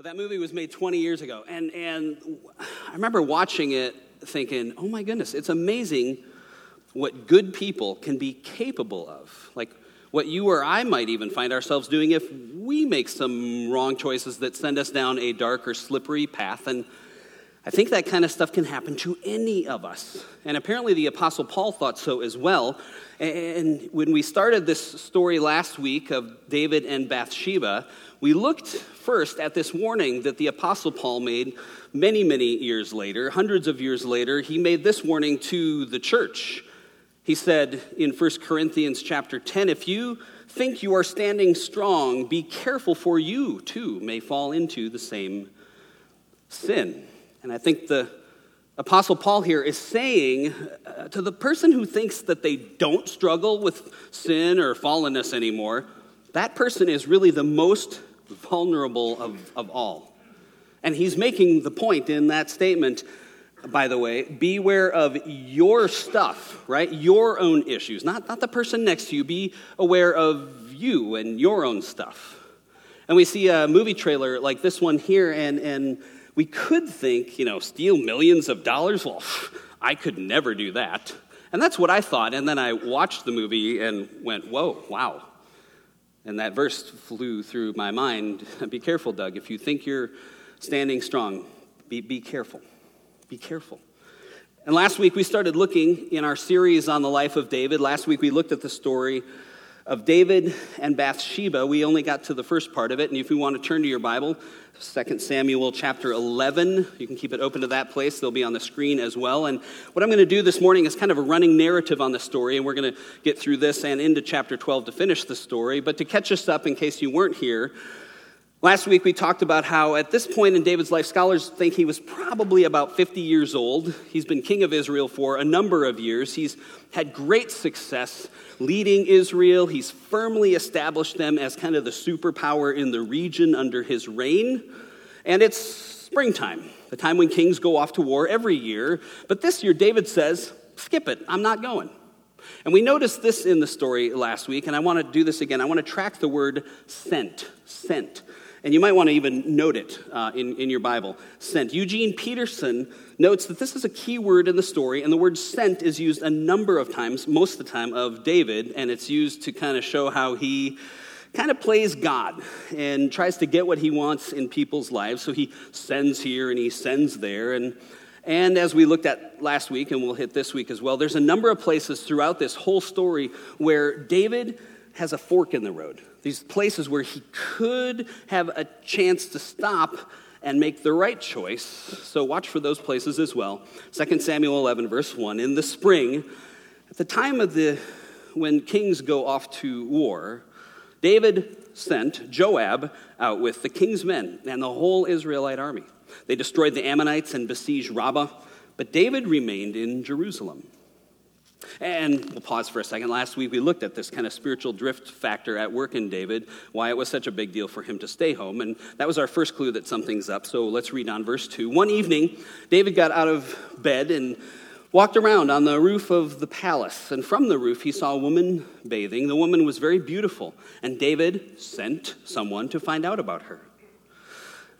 But that movie was made 20 years ago. And, and I remember watching it thinking, oh my goodness, it's amazing what good people can be capable of. Like what you or I might even find ourselves doing if we make some wrong choices that send us down a dark or slippery path. And I think that kind of stuff can happen to any of us. And apparently the Apostle Paul thought so as well. And when we started this story last week of David and Bathsheba, we looked first at this warning that the Apostle Paul made many, many years later, hundreds of years later. He made this warning to the church. He said in 1 Corinthians chapter 10 if you think you are standing strong, be careful, for you too may fall into the same sin. And I think the Apostle Paul here is saying uh, to the person who thinks that they don't struggle with sin or fallenness anymore, that person is really the most vulnerable of, of all. And he's making the point in that statement, by the way, beware of your stuff, right? Your own issues, not, not the person next to you. Be aware of you and your own stuff. And we see a movie trailer like this one here, and, and we could think, you know, steal millions of dollars? Well, I could never do that. And that's what I thought. And then I watched the movie and went, whoa, wow, and that verse flew through my mind. Be careful, Doug. If you think you're standing strong, be, be careful. Be careful. And last week we started looking in our series on the life of David. Last week we looked at the story of David and Bathsheba. We only got to the first part of it. And if you want to turn to your Bible, 2 Samuel chapter 11. You can keep it open to that place. They'll be on the screen as well. And what I'm going to do this morning is kind of a running narrative on the story, and we're going to get through this and into chapter 12 to finish the story. But to catch us up, in case you weren't here, last week we talked about how at this point in David's life, scholars think he was probably about 50 years old. He's been king of Israel for a number of years. He's had great success leading Israel. He's firmly established them as kind of the superpower in the region under his reign. And it's springtime, the time when kings go off to war every year. But this year, David says, skip it, I'm not going. And we noticed this in the story last week, and I want to do this again. I want to track the word sent, sent. And you might want to even note it uh, in, in your Bible. Sent. Eugene Peterson notes that this is a key word in the story, and the word sent is used a number of times, most of the time, of David, and it's used to kind of show how he kind of plays God and tries to get what he wants in people's lives. So he sends here and he sends there. And, and as we looked at last week, and we'll hit this week as well, there's a number of places throughout this whole story where David has a fork in the road. These places where he could have a chance to stop and make the right choice. So watch for those places as well. 2 Samuel 11, verse 1. In the spring, at the time of the when kings go off to war, David sent Joab out with the king's men and the whole Israelite army. They destroyed the Ammonites and besieged Rabbah, but David remained in Jerusalem. And we'll pause for a second. Last week we looked at this kind of spiritual drift factor at work in David, why it was such a big deal for him to stay home. And that was our first clue that something's up. So let's read on verse 2. One evening, David got out of bed and walked around on the roof of the palace, and from the roof he saw a woman bathing. The woman was very beautiful, and David sent someone to find out about her.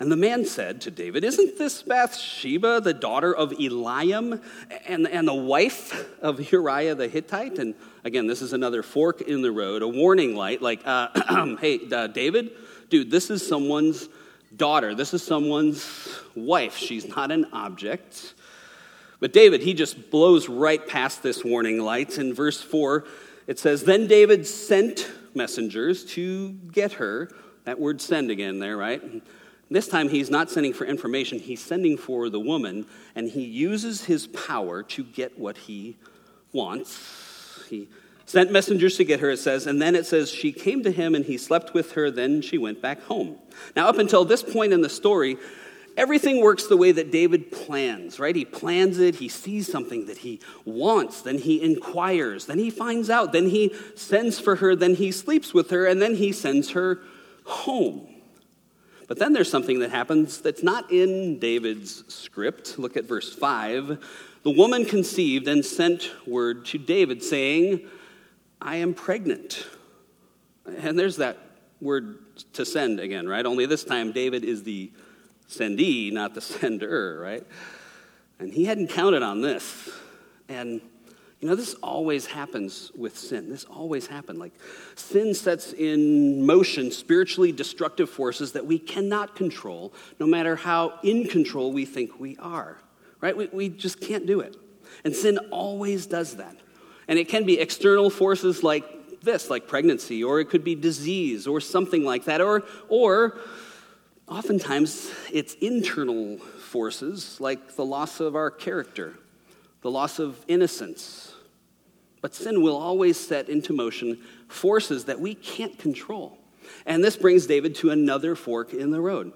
And the man said to David, Isn't this Bathsheba, the daughter of Eliam, and, and the wife of Uriah the Hittite? And again, this is another fork in the road, a warning light like, uh, hey, uh, David, dude, this is someone's daughter. This is someone's wife. She's not an object. But David, he just blows right past this warning light. In verse 4, it says, Then David sent messengers to get her. That word send again there, right? This time he's not sending for information, he's sending for the woman, and he uses his power to get what he wants. He sent messengers to get her, it says, and then it says she came to him and he slept with her, then she went back home. Now, up until this point in the story, everything works the way that David plans, right? He plans it, he sees something that he wants, then he inquires, then he finds out, then he sends for her, then he sleeps with her, and then he sends her home. But then there's something that happens that's not in David's script. Look at verse 5. The woman conceived and sent word to David saying, I am pregnant. And there's that word to send again, right? Only this time David is the sendee, not the sender, right? And he hadn't counted on this. And you know, this always happens with sin. This always happens. Like, sin sets in motion spiritually destructive forces that we cannot control, no matter how in control we think we are. Right? We, we just can't do it. And sin always does that. And it can be external forces like this, like pregnancy, or it could be disease, or something like that, or, or oftentimes it's internal forces like the loss of our character, the loss of innocence, but sin will always set into motion forces that we can't control. And this brings David to another fork in the road.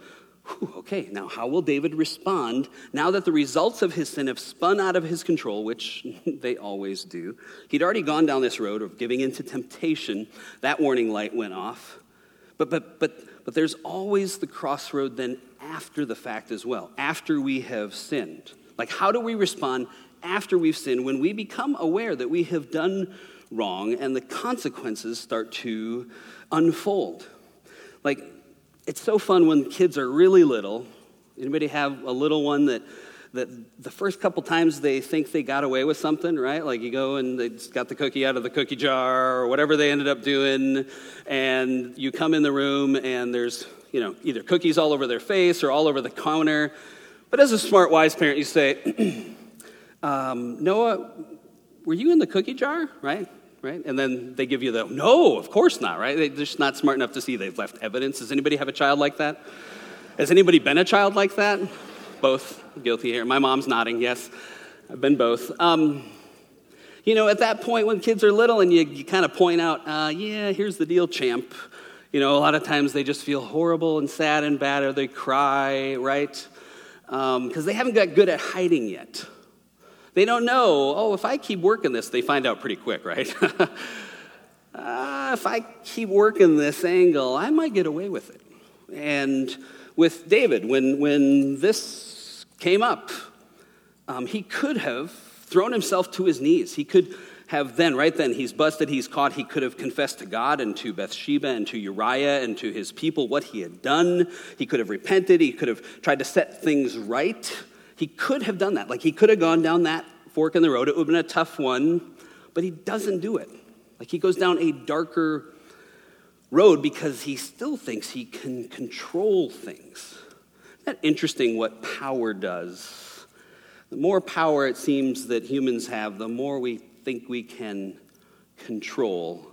Whew, okay, now how will David respond now that the results of his sin have spun out of his control, which they always do? He'd already gone down this road of giving into temptation. That warning light went off. But, but, but, but there's always the crossroad then after the fact as well, after we have sinned. Like, how do we respond after we've sinned, when we become aware that we have done wrong and the consequences start to unfold. Like, it's so fun when kids are really little. Anybody have a little one that, that the first couple times they think they got away with something, right? Like you go and they got the cookie out of the cookie jar or whatever they ended up doing, and you come in the room and there's, you know, either cookies all over their face or all over the counter. But as a smart, wise parent, you say, um, Noah, were you in the cookie jar? Right? Right? And then they give you the, no, of course not, right? They're just not smart enough to see they've left evidence. Does anybody have a child like that? Has anybody been a child like that? Both guilty here. My mom's nodding, yes. I've been both. Um, you know, at that point when kids are little and you, you kind of point out, uh, yeah, here's the deal, champ. You know, a lot of times they just feel horrible and sad and bad or they cry, right? Because um, they haven't got good at hiding yet. They don't know, oh, if I keep working this, they find out pretty quick, right? uh, if I keep working this angle, I might get away with it. And with David, when, when this came up, um, he could have thrown himself to his knees. He could have then, right then, he's busted, he's caught, he could have confessed to God and to Bathsheba and to Uriah and to his people what he had done. He could have repented, he could have tried to set things right. He could have done that. Like he could have gone down that fork in the road. It would have been a tough one, but he doesn't do it. Like he goes down a darker road because he still thinks he can control things. Isn't that interesting what power does? The more power it seems that humans have, the more we think we can control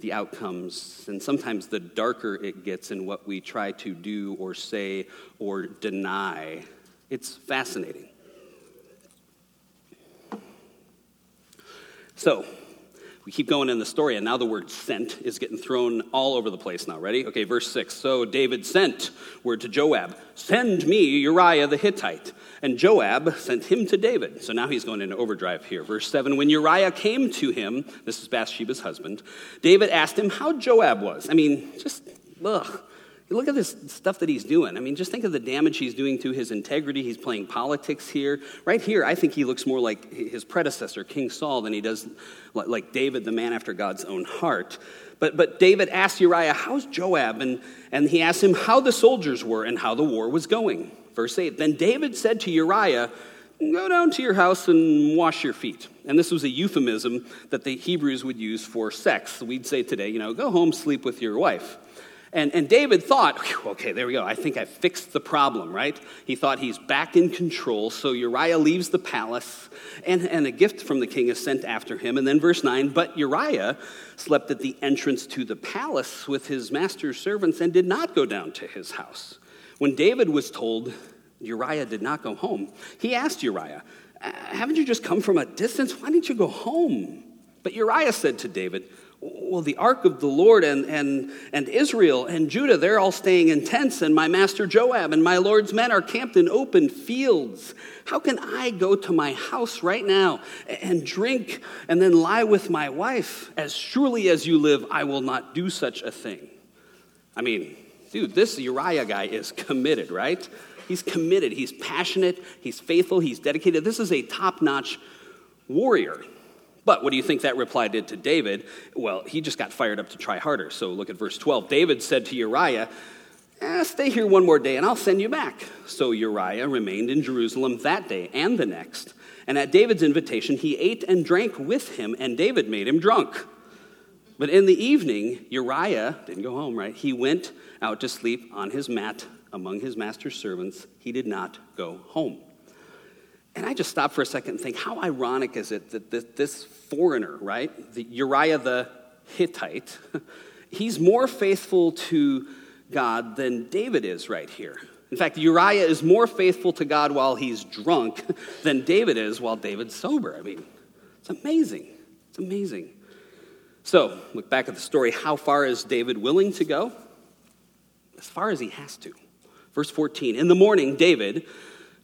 the outcomes, and sometimes the darker it gets in what we try to do or say or deny. It's fascinating. So, we keep going in the story, and now the word sent is getting thrown all over the place now. Ready? Okay, verse 6. So David sent word to Joab, Send me Uriah the Hittite. And Joab sent him to David. So now he's going into overdrive here. Verse 7 When Uriah came to him, this is Bathsheba's husband, David asked him how Joab was. I mean, just, ugh. Look at this stuff that he's doing. I mean, just think of the damage he's doing to his integrity. He's playing politics here. Right here, I think he looks more like his predecessor, King Saul, than he does like David, the man after God's own heart. But, but David asked Uriah, How's Joab? And, and he asked him how the soldiers were and how the war was going. Verse 8 Then David said to Uriah, Go down to your house and wash your feet. And this was a euphemism that the Hebrews would use for sex. We'd say today, you know, go home, sleep with your wife. And, and David thought, okay, there we go. I think I fixed the problem, right? He thought he's back in control. So Uriah leaves the palace, and, and a gift from the king is sent after him. And then verse 9, but Uriah slept at the entrance to the palace with his master's servants and did not go down to his house. When David was told Uriah did not go home, he asked Uriah, Haven't you just come from a distance? Why didn't you go home? But Uriah said to David, well, the ark of the Lord and, and, and Israel and Judah, they're all staying in tents, and my master Joab and my Lord's men are camped in open fields. How can I go to my house right now and drink and then lie with my wife? As surely as you live, I will not do such a thing. I mean, dude, this Uriah guy is committed, right? He's committed, he's passionate, he's faithful, he's dedicated. This is a top notch warrior. But what do you think that reply did to David? Well, he just got fired up to try harder. So look at verse 12. David said to Uriah, eh, Stay here one more day and I'll send you back. So Uriah remained in Jerusalem that day and the next. And at David's invitation, he ate and drank with him, and David made him drunk. But in the evening, Uriah didn't go home, right? He went out to sleep on his mat among his master's servants. He did not go home. And I just stop for a second and think, how ironic is it that this foreigner, right, the Uriah the Hittite, he's more faithful to God than David is right here. In fact, Uriah is more faithful to God while he's drunk than David is while David's sober. I mean, it's amazing. It's amazing. So, look back at the story. How far is David willing to go? As far as he has to. Verse 14 In the morning, David,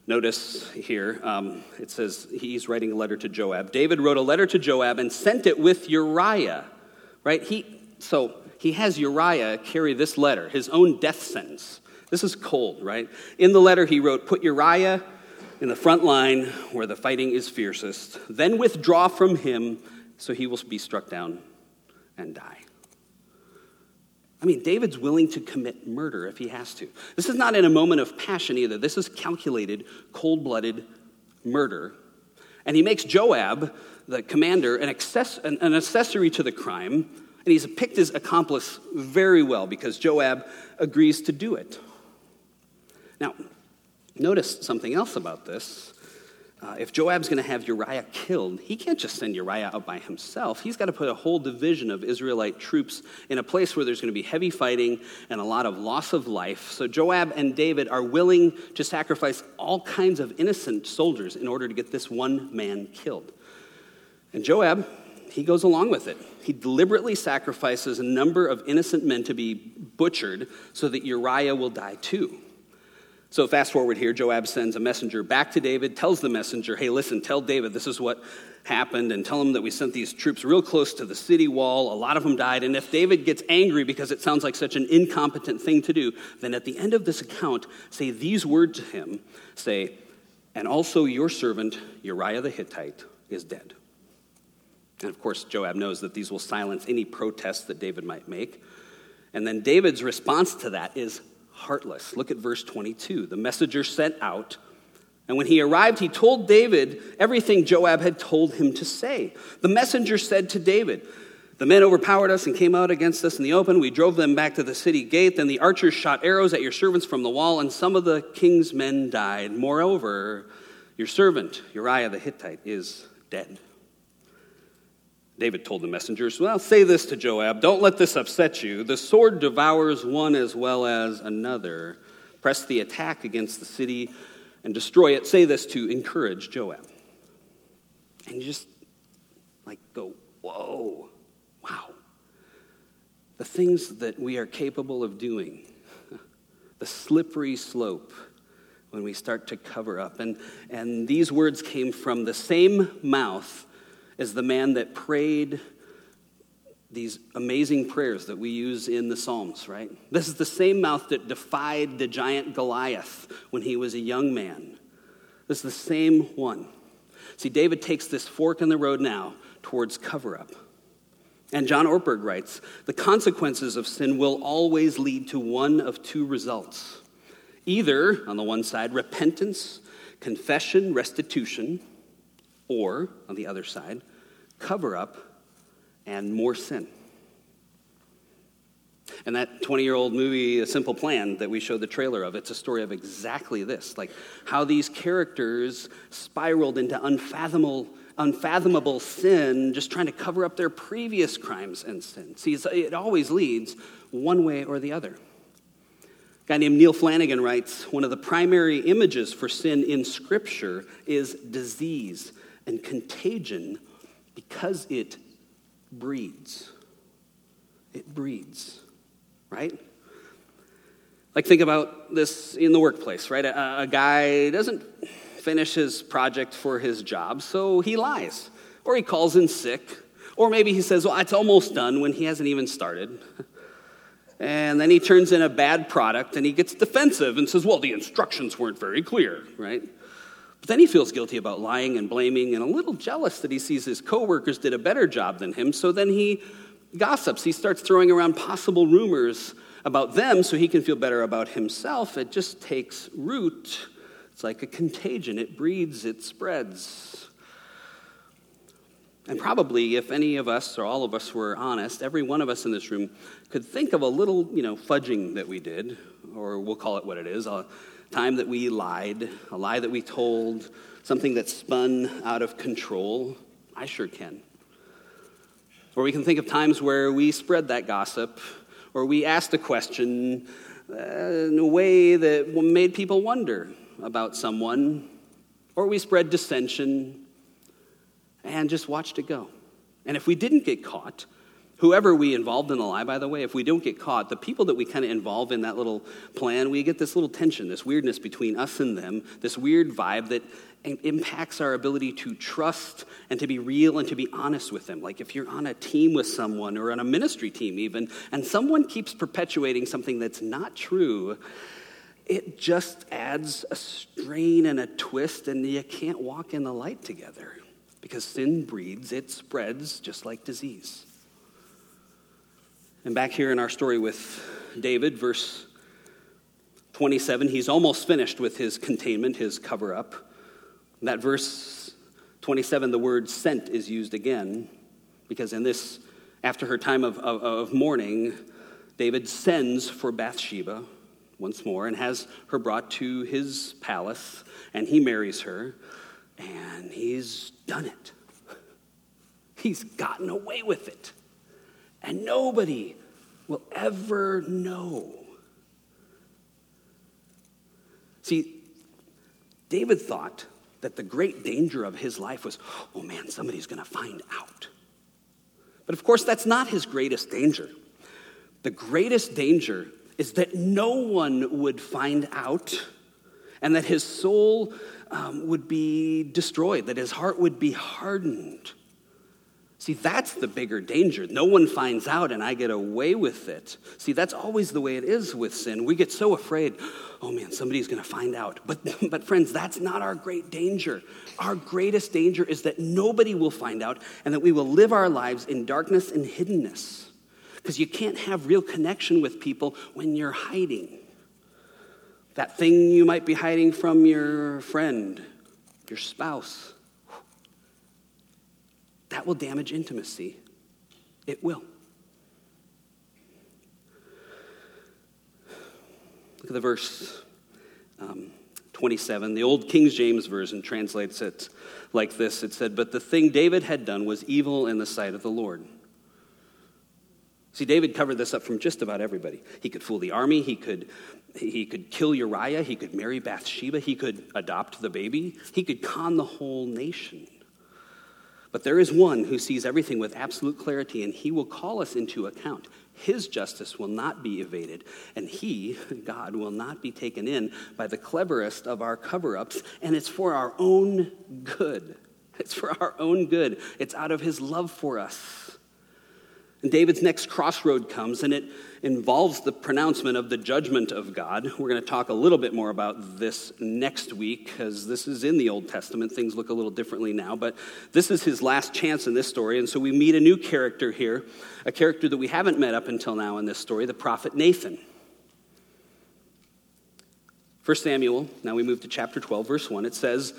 notice here, um, it says he's writing a letter to Joab. David wrote a letter to Joab and sent it with Uriah, right? He, so he has Uriah carry this letter, his own death sentence. This is cold, right? In the letter, he wrote, Put Uriah in the front line where the fighting is fiercest, then withdraw from him so he will be struck down and die. I mean, David's willing to commit murder if he has to. This is not in a moment of passion either. This is calculated, cold blooded murder. And he makes Joab, the commander, an, access- an, accessory to the crime. And he's picked his accomplice very well because Joab agrees to do it. Now, notice something else about this. Uh, if Joab's going to have Uriah killed, he can't just send Uriah out by himself. He's got to put a whole division of Israelite troops in a place where there's going to be heavy fighting and a lot of loss of life. So Joab and David are willing to sacrifice all kinds of innocent soldiers in order to get this one man killed. And Joab, he goes along with it. He deliberately sacrifices a number of innocent men to be butchered so that Uriah will die too. So, fast forward here, Joab sends a messenger back to David, tells the messenger, hey, listen, tell David this is what happened, and tell him that we sent these troops real close to the city wall. A lot of them died. And if David gets angry because it sounds like such an incompetent thing to do, then at the end of this account, say these words to him say, and also your servant, Uriah the Hittite, is dead. And of course, Joab knows that these will silence any protests that David might make. And then David's response to that is heartless. Look at verse 22. The messenger sent out, and when he arrived, he told David everything Joab had told him to say. The messenger said to David, The men overpowered us and came out against us in the open. We drove them back to the city gate. Then the archers shot arrows at your servants from the wall, and some of the king's men died. Moreover, your servant, Uriah the Hittite, is dead. David told the messengers, Well, say this to Joab Don't let this upset you. The sword devours one as well as another. Press the attack against the city and destroy it. Say this to encourage Joab. And you just like go, Whoa, wow. The things that we are capable of doing, the slippery slope when we start to cover up. And, and these words came from the same mouth as the man that prayed these amazing prayers that we use in the Psalms, right? This is the same mouth that defied the giant Goliath when he was a young man. This is the same one. See, David takes this fork in the road now towards cover up. And John Ortberg writes the consequences of sin will always lead to one of two results either, on the one side, repentance, confession, restitution or, on the other side, cover up and more sin. And that 20 year old movie, A Simple Plan, that we showed the trailer of, it's a story of exactly this like how these characters spiraled into unfathomable, unfathomable sin, just trying to cover up their previous crimes and sins. See, it always leads one way or the other. A guy named Neil Flanagan writes One of the primary images for sin in Scripture is disease and contagion because it breeds. It breeds, right? Like, think about this in the workplace, right? A, a, guy doesn't finish his project for his job, so he lies. Or he calls in sick. Or maybe he says, Well, it's almost done when he hasn't even started. And then he turns in a bad product and he gets defensive and says, Well, the instructions weren't very clear, right? But then he feels guilty about lying and blaming and a little jealous that he sees his coworkers did a better job than him. So then he gossips. He starts throwing around possible rumors about them so he can feel better about himself, it just takes root. It's like a contagion. It breeds, it spreads. And probably, if any of us or all of us were honest, every one of us in this room could think of a little, you know, fudging that we did, or we'll call it what it is time that we lied, a lie that we told, something that spun out of control. I sure can. Or we can think of times where we spread that gossip, or we asked a question uh, in a way that made people wonder about someone, or we spread dissension and just watched it go. And if we didn't get caught, whoever we involved in the lie, by the way, if we don't get caught, the people that we kind of involve in that little plan, we get this little tension, this weirdness between us and them, this weird vibe that impacts our ability to trust and to be real and to be honest with them. Like if you're on a team with someone or on a ministry team, even, and someone keeps perpetuating something that's not true, it just adds a strain and a twist, and you can't walk in the light together because sin breeds, it spreads just like disease. And back here in our story with David, verse 27, he's almost finished with his containment, his cover up. That verse 27, the word sent is used again, because in this, after her time of, of, of mourning, David sends for Bathsheba once more and has her brought to his palace, and he marries her, and he's done it. He's gotten away with it. And nobody will ever know. See, David thought that the great danger of his life was oh man, somebody's going to find out. But of course, that's not his greatest danger. The greatest danger is that no one would find out and that his soul um, would be destroyed, that his heart would be hardened. See, that's the bigger danger. No one finds out and I get away with it. See, that's always the way it is with sin. We get so afraid, oh man, somebody's going to find out. But, but friends, that's not our great danger. Our greatest danger is that nobody will find out and that we will live our lives in darkness and hiddenness. Because you can't have real connection with people when you're hiding. That thing you might be hiding from your friend, your spouse, that will damage intimacy. It will. Look at the verse um, 27. The old King James Version translates it like this It said, But the thing David had done was evil in the sight of the Lord. See, David covered this up from just about everybody. He could fool the army, he could, he could kill Uriah, he could marry Bathsheba, he could adopt the baby, he could con the whole nation. But there is one who sees everything with absolute clarity, and he will call us into account. His justice will not be evaded, and he, God, will not be taken in by the cleverest of our cover ups, and it's for our own good. It's for our own good. It's out of his love for us. And David's next crossroad comes, and it involves the pronouncement of the judgment of God. We're going to talk a little bit more about this next week, because this is in the Old Testament. Things look a little differently now, but this is his last chance in this story. And so we meet a new character here, a character that we haven't met up until now in this story, the prophet Nathan. 1 Samuel, now we move to chapter 12, verse 1. It says,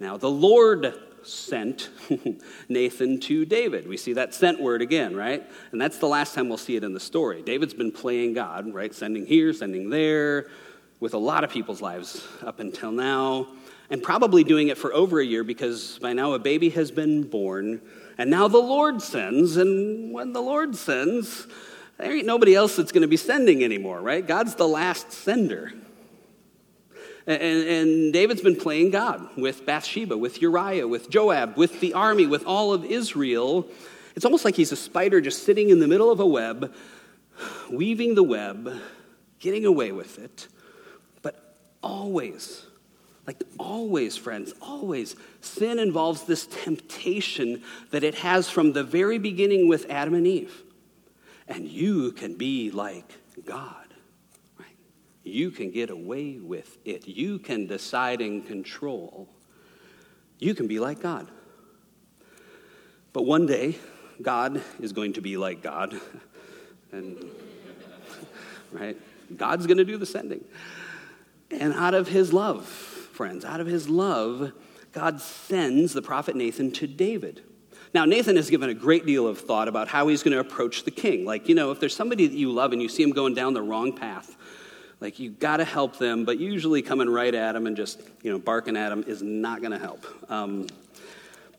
Now the Lord sent Nathan to David. We see that sent word again, right? And that's the last time we'll see it in the story. David's been playing God, right? Sending here, sending there, with a lot of people's lives up until now, and probably doing it for over a year because by now a baby has been born, and now the Lord sends, and when the Lord sends, there ain't nobody else that's going to be sending anymore, right? God's the last sender. And, and, David's been playing God with Bathsheba, with Uriah, with Joab, with the army, with all of Israel. It's almost like he's a spider just sitting in the middle of a web, weaving the web, getting away with it. But always, like always, friends, always, sin involves this temptation that it has from the very beginning with Adam and Eve. And you can be like God. You can get away with it. You can decide and control. You can be like God. But one day, God is going to be like God. And right? God's going to do the sending. And out of his love, friends, out of his love, God sends the prophet Nathan to David. Now, Nathan has given a great deal of thought about how he's going to approach the king. Like, you know, if there's somebody that you love and you see him going down the wrong path, like you got to help them, but usually coming right at them and just, you know, barking at them is not going to help. Um,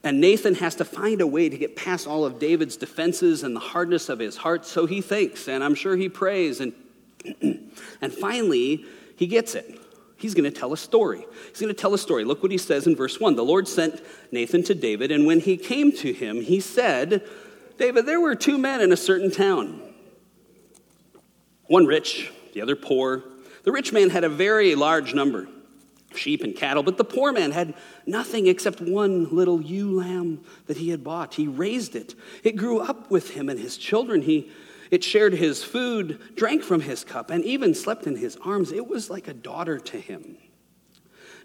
and Nathan has to find a way to get past all of David's defenses and the hardness of his heart, so he thinks, and I'm sure he prays. And, and finally, he gets it. He's going to tell a story. He's going to tell a story. Look what he says in verse 1. The Lord sent Nathan to David, and when he came to him, he said, David, there were two men in a certain town, one rich, the other poor. The rich man had a very large number of sheep and cattle, but the poor man had nothing except one little ewe lamb that he had bought. He raised it, it grew up with him and his children. He it shared his food, drank from his cup, and even slept in his arms. It was like a daughter to him.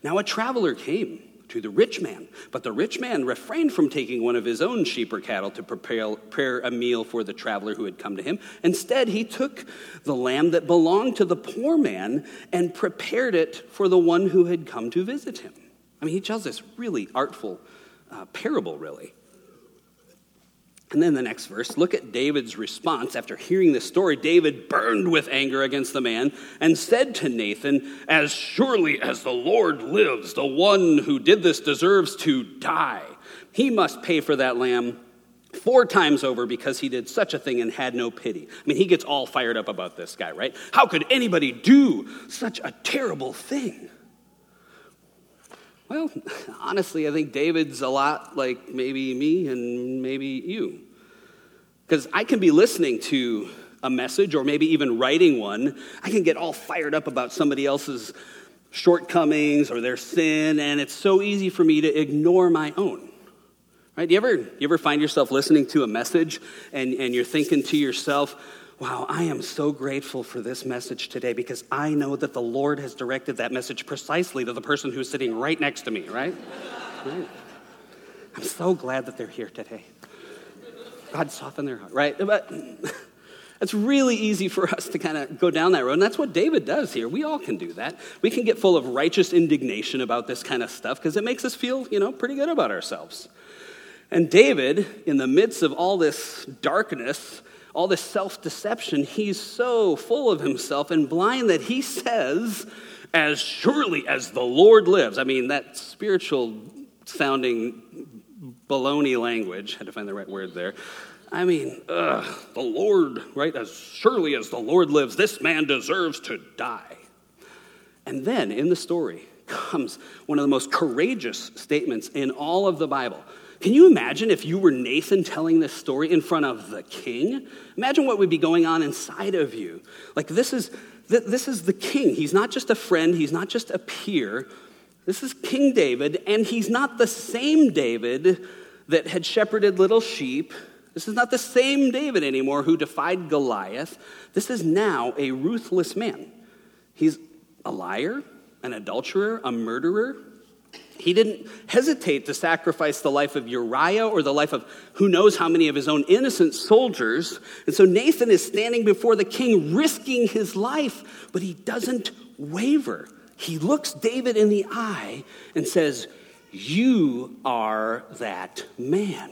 Now a traveler came to the rich man, but the rich man refrained from taking one of his own sheep or cattle to prepare, a meal for the traveler who had come to him. Instead, he took the lamb that belonged to the poor man and prepared it for the one who had come to visit him. I mean, he tells this really artful uh, parable, really. And then the next verse, look at David's response after hearing this story. David burned with anger against the man and said to Nathan, As surely as the Lord lives, the one who did this deserves to die. He must pay for that lamb four times over because he did such a thing and had no pity. I mean, he gets all fired up about this guy, right? How could anybody do such a terrible thing? Well, honestly, I think David's a lot like maybe me and maybe you. Because I can be listening to a message or maybe even writing one, I can get all fired up about somebody else's shortcomings or their sin, and it's so easy for me to ignore my own. Right? You ever, you ever find yourself listening to a message and, and you're thinking to yourself, wow, I am so grateful for this message today because I know that the Lord has directed that message precisely to the person who's sitting right next to me, right? right. I'm so glad that they're here today. God soften their heart, right? But it's really easy for us to kind of go down that road. And that's what David does here. We all can do that. We can get full of righteous indignation about this kind of stuff because it makes us feel, you know, pretty good about ourselves. And David, in the midst of all this darkness, all this self deception, he's so full of himself and blind that he says, As surely as the Lord lives. I mean, that spiritual sounding baloney language. Had to find the right word there. I mean, ugh, the Lord, right? As surely as the Lord lives, this man deserves to die. And then in the story comes one of the most courageous statements in all of the Bible. Can you imagine if you were Nathan telling this story in front of the king? Imagine what would be going on inside of you. Like, this is, this is the king. He's not just a friend, he's not just a peer, this is King David, and he's not the same David that had shepherded little sheep. This is not the same David anymore who defied Goliath. This is now a ruthless man. He's a liar, an adulterer, a murderer. He didn't hesitate to sacrifice the life of Uriah or the life of who knows how many of his own innocent soldiers. And so Nathan is standing before the king, risking his life, but he doesn't waver he looks David in the eye and says, You are that man.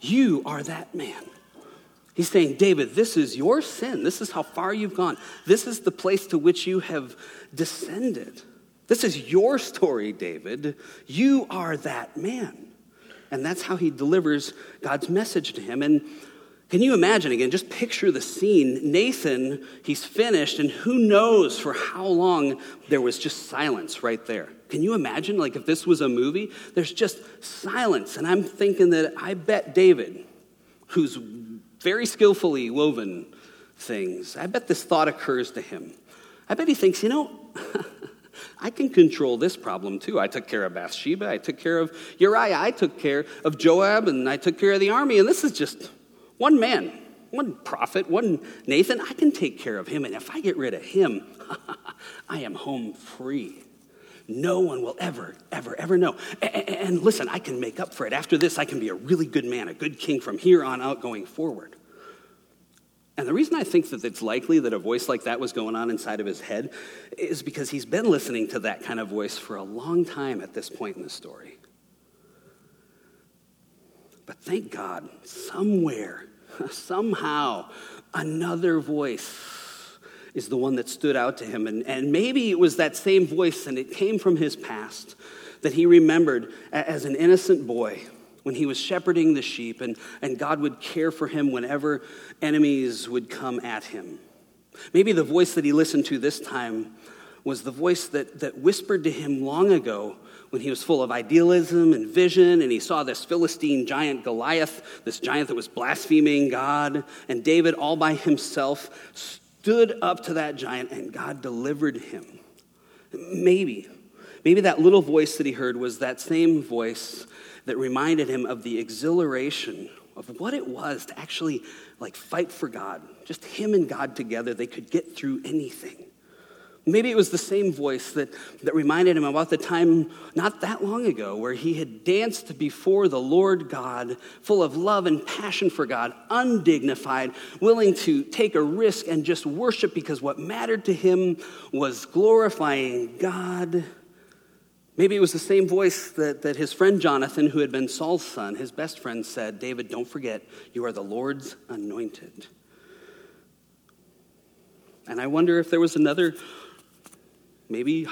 You are that man. He's saying, David, this is your sin. This is how far you've gone. This is the place to which you have descended. This is your story, David. You are that man. And that's how he delivers God's message to him. And can you imagine again? Just picture the scene. Nathan, he's finished, and who knows for how long there was just silence right there. Can you imagine, like, if this was a movie? There's just silence. And I'm thinking that I bet David, who's very skillfully woven things, I bet this thought occurs to him. I bet he thinks, you know, I can control this problem too. I took care of Bathsheba, I took care of Uriah, I took care of Joab, and I took care of the army, and this is just one man, one prophet, one Nathan, I can take care of him. And if I get rid of him, I am home free. No one will ever, ever, ever know. And listen, I can make up for it. After this, I can be a really good man, a good king from here on out going forward. And the reason I think that it's likely that a voice like that was going on inside of his head is because he's been listening to that kind of voice for a long time at this point in the story. But thank God, somewhere, somehow, another voice is the one that stood out to him. And, and maybe it was that same voice, and it came from his past that he remembered as an innocent boy when he was shepherding the sheep, and, and God would care for him whenever enemies would come at him. Maybe the voice that he listened to this time was the voice that, that whispered to him long ago when he was full of idealism and vision, and he saw this Philistine giant Goliath, this giant that was blaspheming God, and David all by himself stood up to that giant, and God delivered him. Maybe, maybe that little voice that he heard was that same voice that reminded him of the exhilaration of what it was to actually like fight for God. Just him and God together, they could get through anything. Maybe it was the same voice that, that reminded him about the time not that long ago where he had danced before the Lord God, full of love and passion for God, undignified, willing to take a risk and just worship because what mattered to him was glorifying God. Maybe it was the same voice that, that his friend Jonathan, who had been Saul's son, his best friend, said, David, don't forget, you are the Lord's anointed. And I wonder if there was another maybe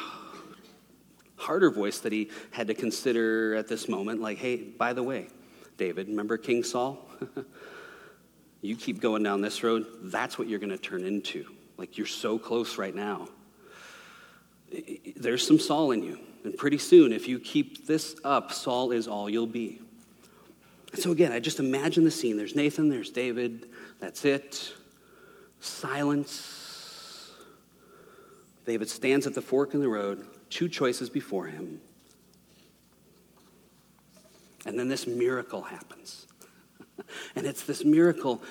harder voice that he had to consider at this moment like, hey, by the way, David, remember King Saul? you keep going down this road, that's what you're going to turn into. Like, you're so close right now. There's some Saul in you. And pretty soon, if you keep this up, Saul is all you'll be. So, again, I just imagine the scene. There's Nathan, there's David, that's it. Silence David stands at the fork in the road, two choices before him. And then this miracle happens. and it's this miracle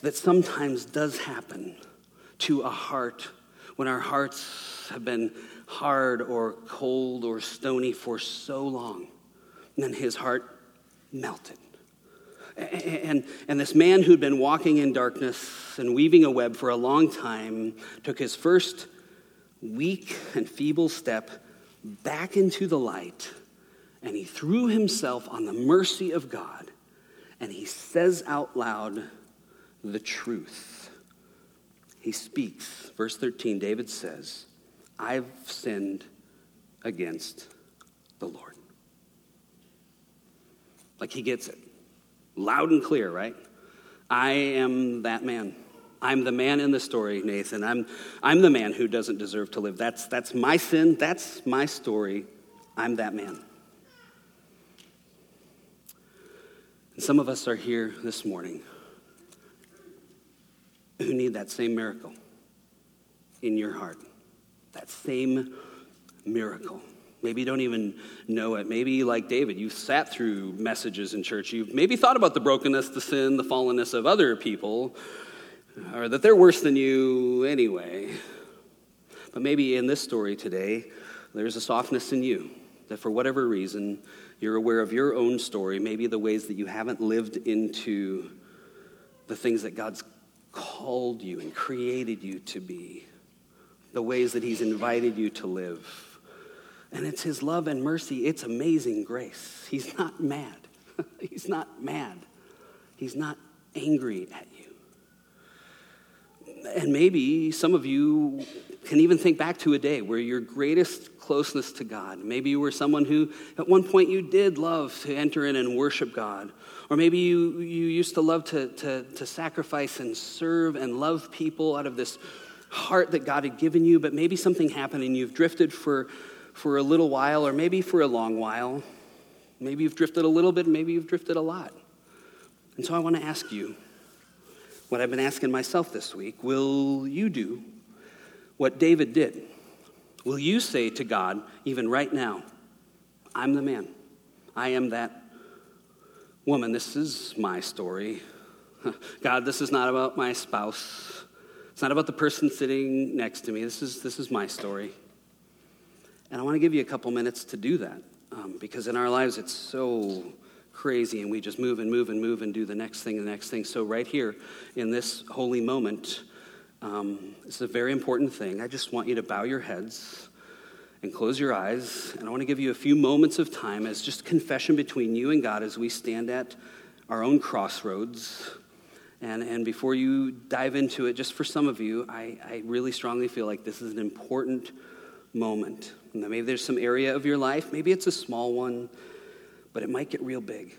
that sometimes does happen to a heart when our hearts have been hard or cold or stony for so long. And then his heart melted. And, and this man who'd been walking in darkness and weaving a web for a long time took his first weak and feeble step back into the light, and he threw himself on the mercy of God, and he says out loud the truth. He speaks. Verse 13, David says, I've sinned against the Lord. Like he gets it. Loud and clear, right? I am that man. I'm the man in the story, Nathan. I'm, I'm the man who doesn't deserve to live. That's, that's my sin. That's my story. I'm that man. And some of us are here this morning who need that same miracle in your heart. That same miracle. Maybe you don't even know it. Maybe, like David, you've sat through messages in church. You've maybe thought about the brokenness, the sin, the fallenness of other people or that they're worse than you anyway. But maybe in this story today, there's a softness in you that for whatever reason, you're aware of your own story, maybe the ways that you haven't lived into the things that God's called you and created you to be, the ways that He's invited you to live. And it's His love and mercy, it's amazing grace. He's not mad. He's not mad. He's not angry at you. And maybe some of you can even think back to a day where your greatest closeness to God, maybe you were someone who at one point you did love to enter in and worship God. Or maybe you, you used to love to, to, to sacrifice and serve and love people out of this heart that God had given you, but maybe something happened and you've drifted for, for a little while or maybe for a long while. Maybe you've drifted a little bit, maybe you've drifted a lot. And so I want to ask you what I've been asking myself this week will you do what David did? Will you say to God, even right now, I'm the man? I am that woman. This is my story. God, this is not about my spouse. It's not about the person sitting next to me. This is, this is my story. And I want to give you a couple minutes to do that um, because in our lives it's so crazy and we just move and move and move and do the next thing and the next thing. So, right here in this holy moment, um, it's a very important thing. I just want you to bow your heads and close your eyes. And I want to give you a few moments of time as just confession between you and God as we stand at our own crossroads. And, and before you dive into it, just for some of you, I, I really strongly feel like this is an important moment. maybe there's some area of your life, maybe it's a small one, but it might get real big.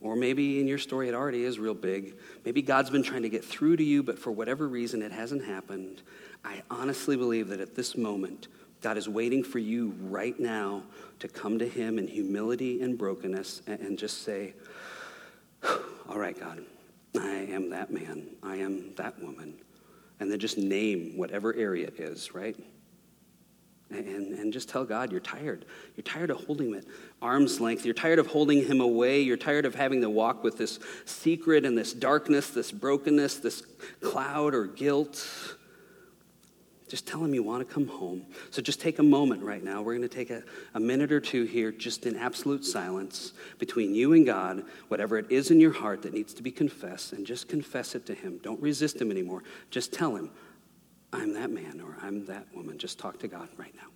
Or maybe in your story it already is real big. Maybe God's been trying to get through to you, but for whatever reason it hasn't happened. I honestly believe that at this moment, God is waiting for you right now to come to Him in humility and brokenness and just say, All right, God, I am that man. I am that woman. And then just name whatever area it is, right? And, and just tell God you're tired. You're tired of holding him at arm's length. You're tired of holding him away. You're tired of having to walk with this secret and this darkness, this brokenness, this cloud or guilt. Just tell him you want to come home. So just take a moment right now. We're going to take a, a minute or two here, just in absolute silence between you and God, whatever it is in your heart that needs to be confessed, and just confess it to him. Don't resist him anymore. Just tell him, I'm that man or I'm that woman. Just talk to God right now.